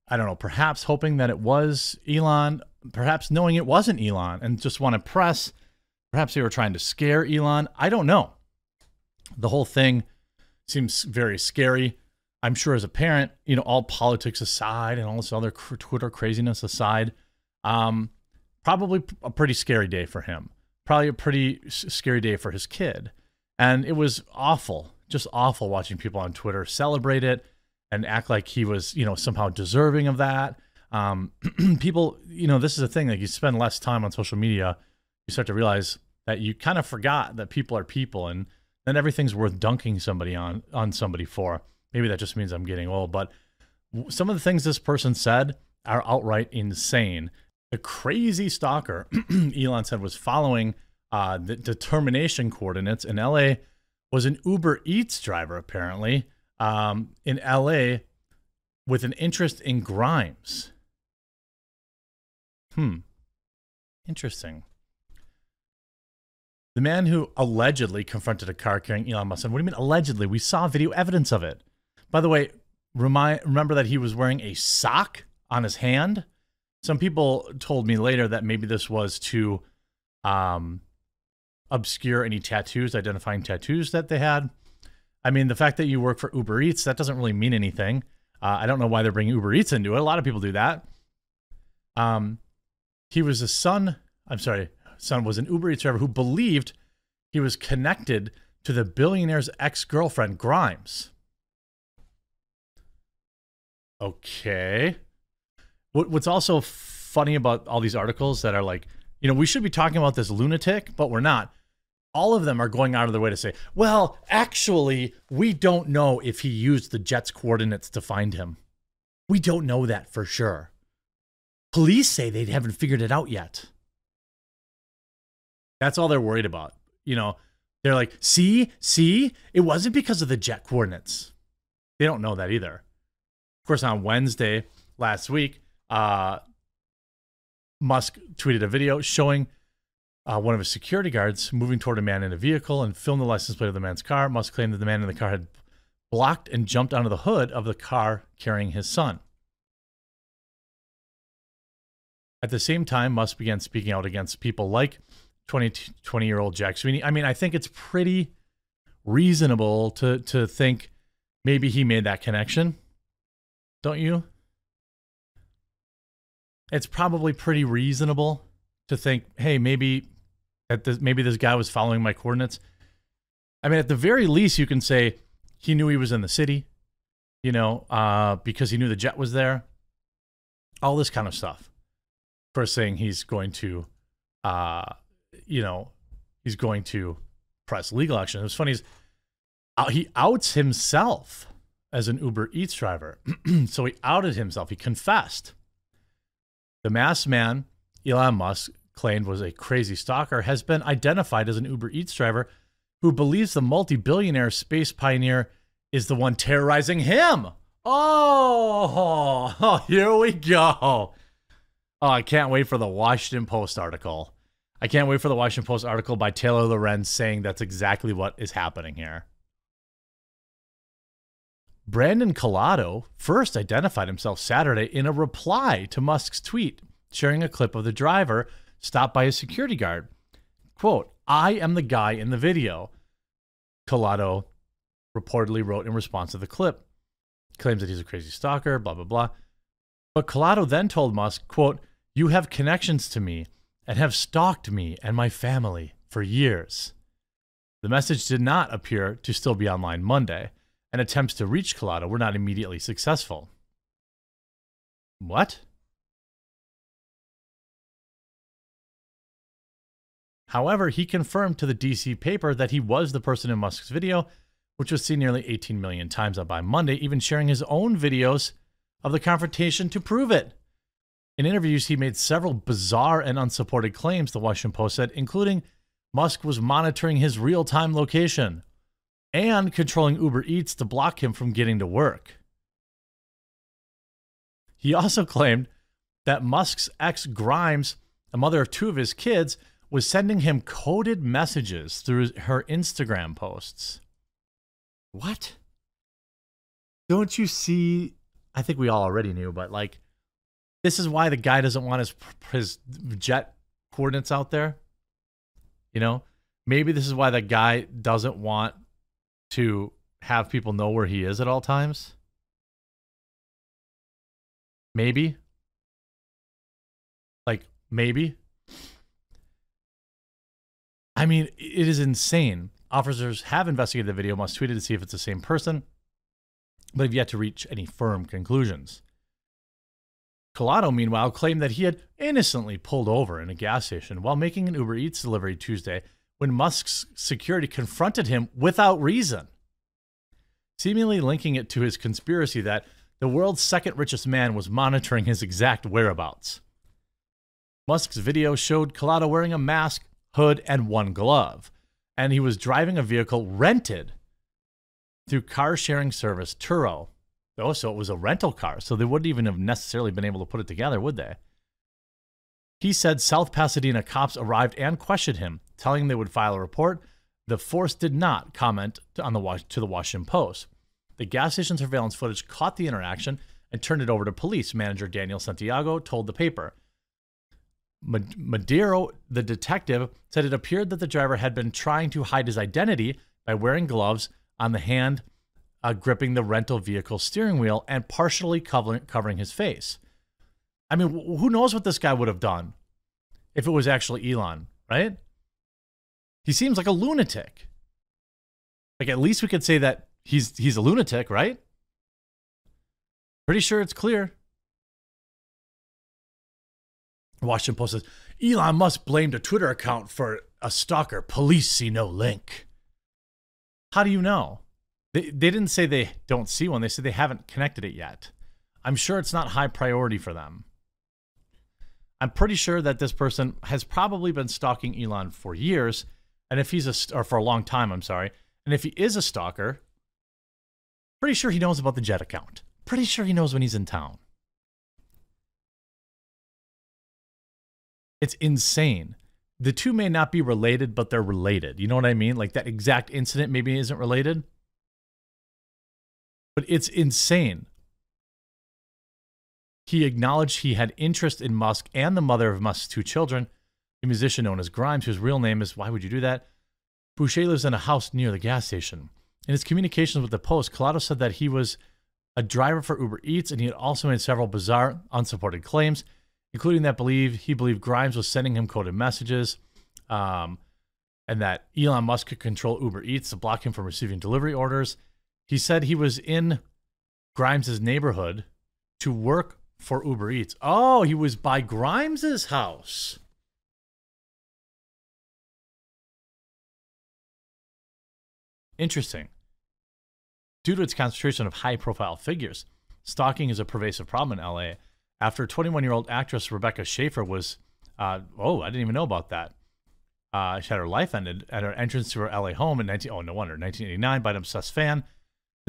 I don't know, perhaps hoping that it was Elon, perhaps knowing it wasn't Elon and just want to press. Perhaps they were trying to scare Elon. I don't know. The whole thing seems very scary. I'm sure as a parent, you know, all politics aside and all this other Twitter craziness aside, um, probably a pretty scary day for him. Probably a pretty scary day for his kid. And it was awful, just awful watching people on Twitter celebrate it and act like he was, you know, somehow deserving of that. Um, people, you know, this is a thing. Like you spend less time on social media, you start to realize that you kind of forgot that people are people, and then everything's worth dunking somebody on on somebody for. Maybe that just means I'm getting old, but some of the things this person said are outright insane. The crazy stalker, Elon said, was following uh, the determination coordinates in LA, was an Uber Eats driver, apparently, um, in LA with an interest in Grimes. Hmm. Interesting. The man who allegedly confronted a car carrying Elon Musk. And what do you mean allegedly? We saw video evidence of it. By the way, remind, remember that he was wearing a sock on his hand? Some people told me later that maybe this was to um, obscure any tattoos, identifying tattoos that they had. I mean, the fact that you work for Uber Eats, that doesn't really mean anything. Uh, I don't know why they're bringing Uber Eats into it. A lot of people do that. Um, he was a son, I'm sorry, son was an Uber Eats driver who believed he was connected to the billionaire's ex girlfriend, Grimes. Okay. What, what's also funny about all these articles that are like, you know, we should be talking about this lunatic, but we're not. All of them are going out of their way to say, well, actually, we don't know if he used the jet's coordinates to find him. We don't know that for sure. Police say they haven't figured it out yet. That's all they're worried about. You know, they're like, see, see, it wasn't because of the jet coordinates. They don't know that either. Of course, on Wednesday last week, uh, Musk tweeted a video showing uh, one of his security guards moving toward a man in a vehicle and filmed the license plate of the man's car. Musk claimed that the man in the car had blocked and jumped onto the hood of the car carrying his son. At the same time, Musk began speaking out against people like 20, 20 year old Jack. I mean, I think it's pretty reasonable to to think maybe he made that connection. Don't you? It's probably pretty reasonable to think, hey, maybe that this, maybe this guy was following my coordinates. I mean, at the very least, you can say he knew he was in the city, you know, uh, because he knew the jet was there. All this kind of stuff. First saying he's going to uh, you know, he's going to press legal action. It was funny. Uh, he outs himself as an Uber Eats driver. so he outed himself. He confessed. The masked man, Elon Musk, claimed was a crazy stalker, has been identified as an Uber Eats driver who believes the multi billionaire space pioneer is the one terrorizing him. Oh, oh, here we go. Oh, I can't wait for the Washington Post article. I can't wait for the Washington Post article by Taylor Lorenz saying that's exactly what is happening here. Brandon Collado first identified himself Saturday in a reply to Musk's tweet, sharing a clip of the driver stopped by a security guard. Quote, I am the guy in the video, Collado reportedly wrote in response to the clip. Claims that he's a crazy stalker, blah, blah, blah. But Collado then told Musk, quote, You have connections to me and have stalked me and my family for years. The message did not appear to still be online Monday, and attempts to reach Collado were not immediately successful. What? However, he confirmed to the DC paper that he was the person in Musk's video, which was seen nearly 18 million times by Monday, even sharing his own videos of the confrontation to prove it. In interviews, he made several bizarre and unsupported claims, the Washington Post said, including Musk was monitoring his real time location and controlling Uber Eats to block him from getting to work. He also claimed that Musk's ex Grimes, a mother of two of his kids, was sending him coded messages through her Instagram posts. What? Don't you see? I think we all already knew, but like this is why the guy doesn't want his his jet coordinates out there. You know, maybe this is why the guy doesn't want to have people know where he is at all times? Maybe. Like, maybe. I mean, it is insane. Officers have investigated the video, must tweet it to see if it's the same person, but have yet to reach any firm conclusions. Collado, meanwhile, claimed that he had innocently pulled over in a gas station while making an Uber Eats delivery Tuesday when Musk's security confronted him without reason, seemingly linking it to his conspiracy that the world's second richest man was monitoring his exact whereabouts. Musk's video showed Collado wearing a mask, hood, and one glove, and he was driving a vehicle rented through car sharing service Turo. Oh, so it was a rental car, so they wouldn't even have necessarily been able to put it together, would they? He said South Pasadena cops arrived and questioned him, telling him they would file a report. The force did not comment on the to the Washington Post. The gas station surveillance footage caught the interaction and turned it over to police. Manager Daniel Santiago told the paper. Madero, the detective, said it appeared that the driver had been trying to hide his identity by wearing gloves on the hand uh, gripping the rental vehicle steering wheel and partially covering, covering his face. I mean, who knows what this guy would have done if it was actually Elon, right? He seems like a lunatic. Like at least we could say that he's he's a lunatic, right? Pretty sure it's clear. Washington Post says Elon Musk blamed a Twitter account for a stalker. Police see no link. How do you know? They, they didn't say they don't see one. They said they haven't connected it yet. I'm sure it's not high priority for them. I'm pretty sure that this person has probably been stalking Elon for years, and if he's a or for a long time, I'm sorry. And if he is a stalker, pretty sure he knows about the jet account. Pretty sure he knows when he's in town. It's insane. The two may not be related, but they're related. You know what I mean? Like that exact incident maybe isn't related. But it's insane he acknowledged he had interest in Musk and the mother of Musk's two children, a musician known as Grimes, whose real name is, why would you do that? Boucher lives in a house near the gas station. In his communications with the Post, Collado said that he was a driver for Uber Eats and he had also made several bizarre, unsupported claims, including that believe he believed Grimes was sending him coded messages, um, and that Elon Musk could control Uber Eats to block him from receiving delivery orders. He said he was in Grimes's neighborhood to work for Uber Eats. Oh, he was by Grimes's house. Interesting. Due to its concentration of high profile figures, stalking is a pervasive problem in LA. After 21 year old actress Rebecca Schaeffer was, uh, oh, I didn't even know about that. Uh, she had her life ended at her entrance to her LA home in 19, oh, no wonder, 1989 by an obsessed fan.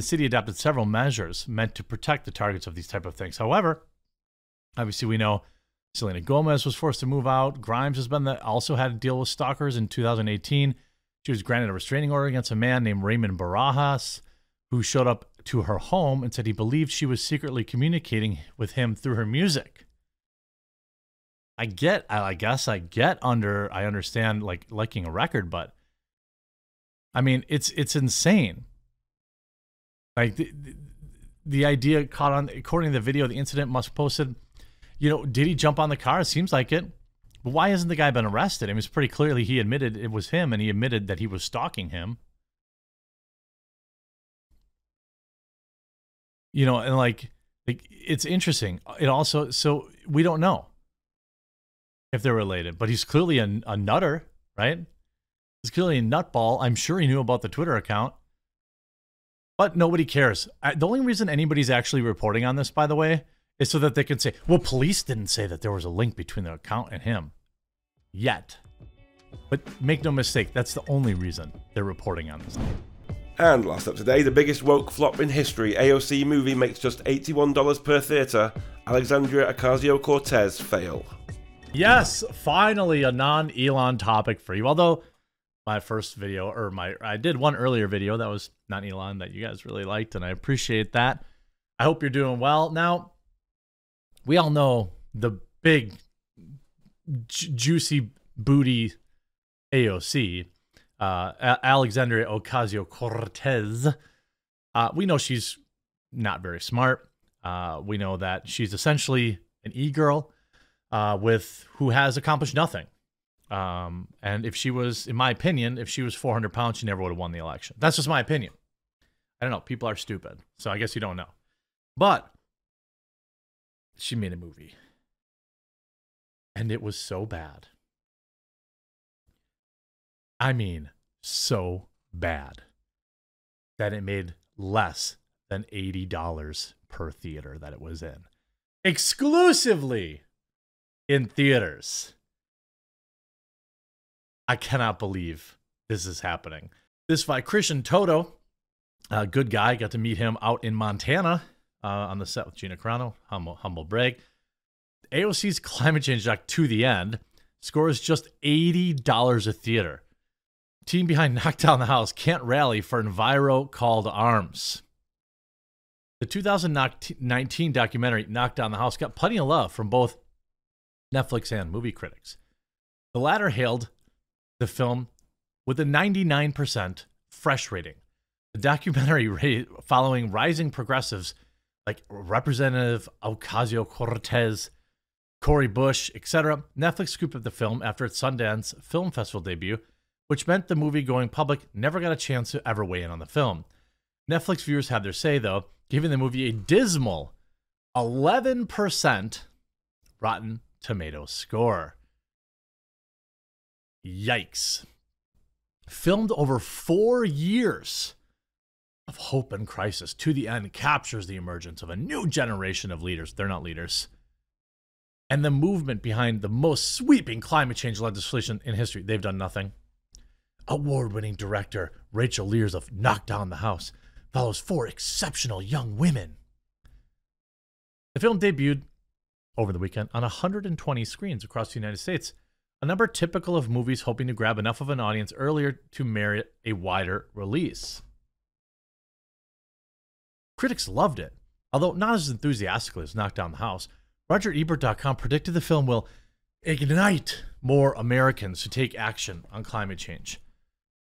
The city adopted several measures meant to protect the targets of these type of things. However, Obviously, we know Selena Gomez was forced to move out. Grimes has been the, also had to deal with stalkers in 2018. She was granted a restraining order against a man named Raymond Barajas, who showed up to her home and said he believed she was secretly communicating with him through her music. I get, I guess I get under, I understand like liking a record, but I mean, it's it's insane. Like the, the, idea caught on, according to the video, the incident Musk posted you know, did he jump on the car? It seems like it. But why hasn't the guy been arrested? I mean, it's pretty clearly he admitted it was him and he admitted that he was stalking him. You know, and like, like it's interesting. It also, so we don't know if they're related, but he's clearly a, a nutter, right? He's clearly a nutball. I'm sure he knew about the Twitter account. But nobody cares. I, the only reason anybody's actually reporting on this, by the way, is so that they can say, well, police didn't say that there was a link between the account and him yet. But make no mistake, that's the only reason they're reporting on this. And last up today, the biggest woke flop in history AOC movie makes just $81 per theatre. Alexandria Ocasio Cortez fail. Yes, finally a non Elon topic for you. Although my first video, or my, I did one earlier video that was not Elon that you guys really liked, and I appreciate that. I hope you're doing well. Now, we all know the big ju- juicy booty AOC, uh, Alexandria Ocasio Cortez, Uh, we know she's not very smart. Uh, we know that she's essentially an e girl uh, with who has accomplished nothing. Um, and if she was, in my opinion, if she was 400 pounds, she never would have won the election. That's just my opinion. I don't know. People are stupid. So I guess you don't know. But she made a movie. And it was so bad. I mean, so bad that it made less than $80 per theater that it was in. Exclusively in theaters. I cannot believe this is happening. This Christian Toto, a good guy, got to meet him out in Montana uh, on the set with Gina Carano. Humble, humble brag. AOC's climate change doc to the end scores just $80 a theater. Team behind Knock Down the House can't rally for Enviro call to arms. The 2019 documentary Knock Down the House got plenty of love from both Netflix and movie critics. The latter hailed the film with a 99% fresh rating. The documentary following rising progressives like Representative Ocasio Cortez, Cori Bush, etc. Netflix scooped up the film after its Sundance Film Festival debut, which meant the movie going public never got a chance to ever weigh in on the film. Netflix viewers had their say, though, giving the movie a dismal 11% Rotten Tomato score. Yikes. Filmed over four years of hope and crisis to the end captures the emergence of a new generation of leaders. They're not leaders. And the movement behind the most sweeping climate change legislation in history. They've done nothing. Award winning director Rachel Lears of Knock Down the House follows four exceptional young women. The film debuted over the weekend on 120 screens across the United States, a number typical of movies hoping to grab enough of an audience earlier to merit a wider release. Critics loved it, although not as enthusiastically as Knock Down the House. RogerEbert.com predicted the film will ignite more Americans to take action on climate change.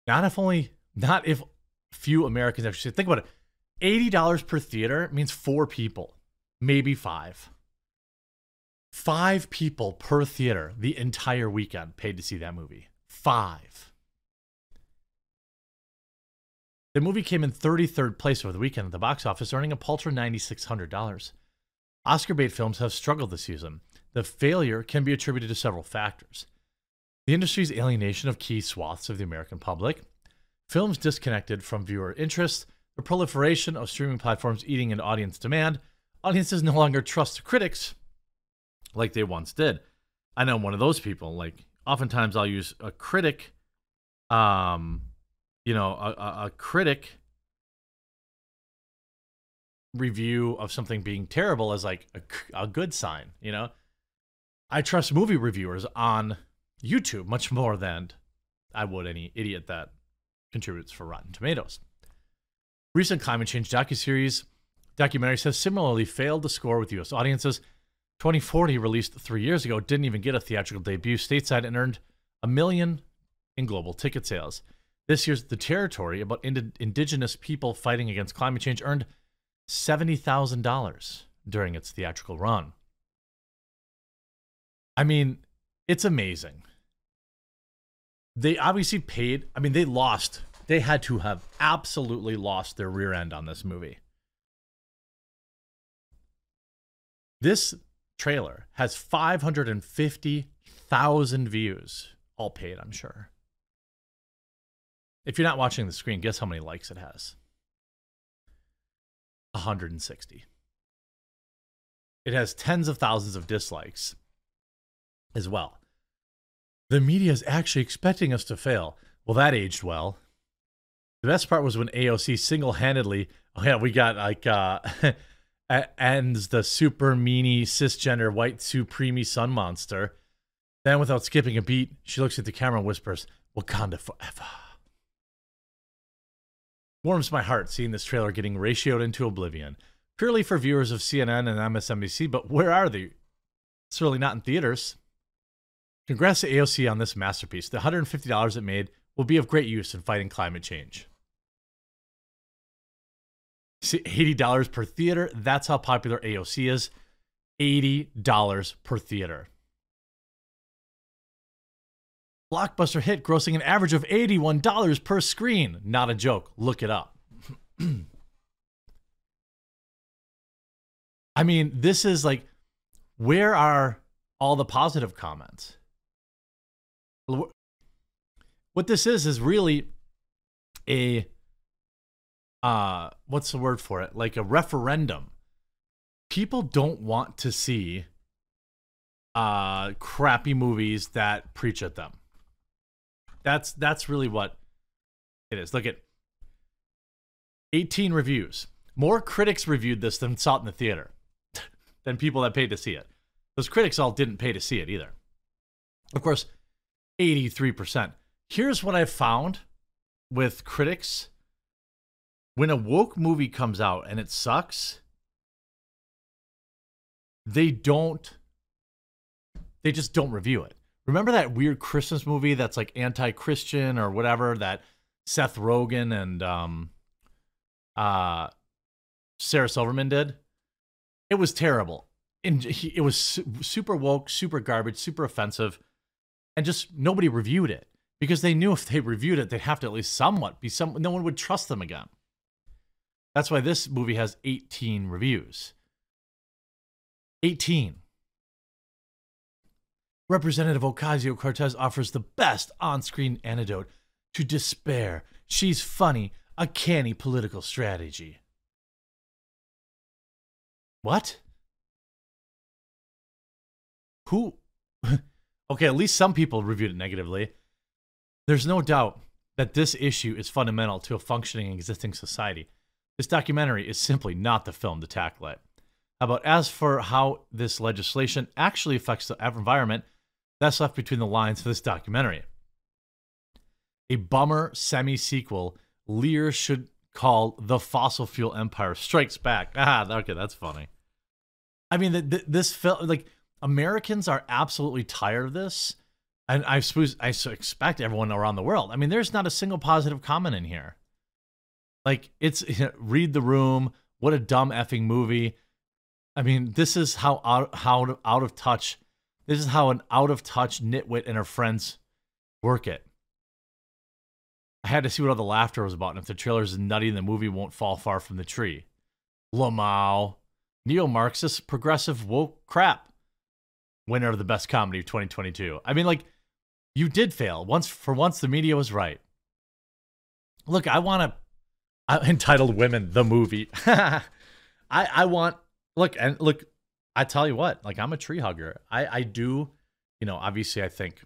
Not if only, not if few Americans actually think about it. Eighty dollars per theater means four people, maybe five. Five people per theater the entire weekend paid to see that movie. Five. The movie came in 33rd place over the weekend at the box office, earning a paltry $9,600. Oscar bait films have struggled this season. The failure can be attributed to several factors the industry's alienation of key swaths of the American public, films disconnected from viewer interest, the proliferation of streaming platforms eating into audience demand, audiences no longer trust critics like they once did. I know one of those people. Like, oftentimes I'll use a critic um you know, a, a, a critic review of something being terrible as like a, a good sign, you know? I trust movie reviewers on YouTube much more than I would any idiot that contributes for Rotten Tomatoes. Recent climate change docuseries documentaries have similarly failed to score with U.S. audiences. 2040, released three years ago, didn't even get a theatrical debut stateside and earned a million in global ticket sales. This year's The Territory, about ind- indigenous people fighting against climate change, earned $70,000 during its theatrical run. I mean, it's amazing. They obviously paid, I mean, they lost. They had to have absolutely lost their rear end on this movie. This trailer has 550,000 views, all paid, I'm sure. If you're not watching the screen, guess how many likes it has? 160. It has tens of thousands of dislikes as well. The media is actually expecting us to fail. Well, that aged well. The best part was when AOC single handedly, oh yeah, we got like, uh, ends the super meanie cisgender white supreme sun monster. Then, without skipping a beat, she looks at the camera and whispers, Wakanda forever warms my heart seeing this trailer getting ratioed into oblivion. Purely for viewers of CNN and MSNBC, but where are they? Certainly not in theaters. Congrats to AOC on this masterpiece. The $150 it made will be of great use in fighting climate change. See, $80 per theater. That's how popular AOC is. $80 per theater. Blockbuster hit grossing an average of $81 per screen. Not a joke. Look it up. I mean, this is like, where are all the positive comments? What this is is really a uh what's the word for it? Like a referendum. People don't want to see uh crappy movies that preach at them. That's that's really what it is. Look at 18 reviews. More critics reviewed this than saw it in the theater than people that paid to see it. Those critics all didn't pay to see it either. Of course, 83%. Here's what I've found with critics when a woke movie comes out and it sucks, they don't, they just don't review it. Remember that weird Christmas movie that's like anti Christian or whatever that Seth Rogen and um, uh, Sarah Silverman did? It was terrible. And it was su- super woke, super garbage, super offensive, and just nobody reviewed it because they knew if they reviewed it, they'd have to at least somewhat be some. No one would trust them again. That's why this movie has 18 reviews. 18. Representative Ocasio Cortez offers the best on screen antidote to despair. She's funny, a canny political strategy. What? Who? okay, at least some people reviewed it negatively. There's no doubt that this issue is fundamental to a functioning existing society. This documentary is simply not the film to tackle it. About as for how this legislation actually affects the environment, that's left between the lines of this documentary. A bummer semi sequel Lear should call The Fossil Fuel Empire Strikes Back. Ah, okay, that's funny. I mean, this film, like, Americans are absolutely tired of this and I suppose I expect everyone around the world. I mean, there's not a single positive comment in here. Like it's read the room. What a dumb effing movie. I mean, this is how out how out of touch. This is how an out of touch nitwit and her friends work it. I had to see what all the laughter was about, and if the trailer is nutty, the movie won't fall far from the tree. Lamau, neo-Marxist, progressive woke crap. Winner of the best comedy of 2022. I mean, like you did fail. Once for once the media was right. Look, I want to entitled women the movie. I I want look and look I tell you what, like I'm a tree hugger. I I do, you know, obviously I think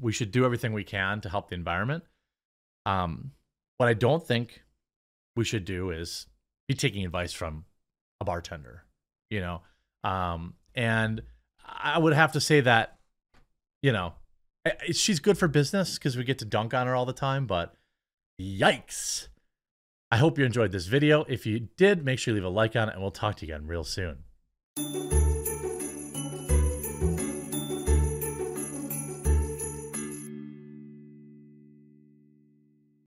we should do everything we can to help the environment. Um what I don't think we should do is be taking advice from a bartender, you know. Um and I would have to say that you know, she's good for business because we get to dunk on her all the time, but yikes. I hope you enjoyed this video. If you did, make sure you leave a like on it, and we'll talk to you again real soon.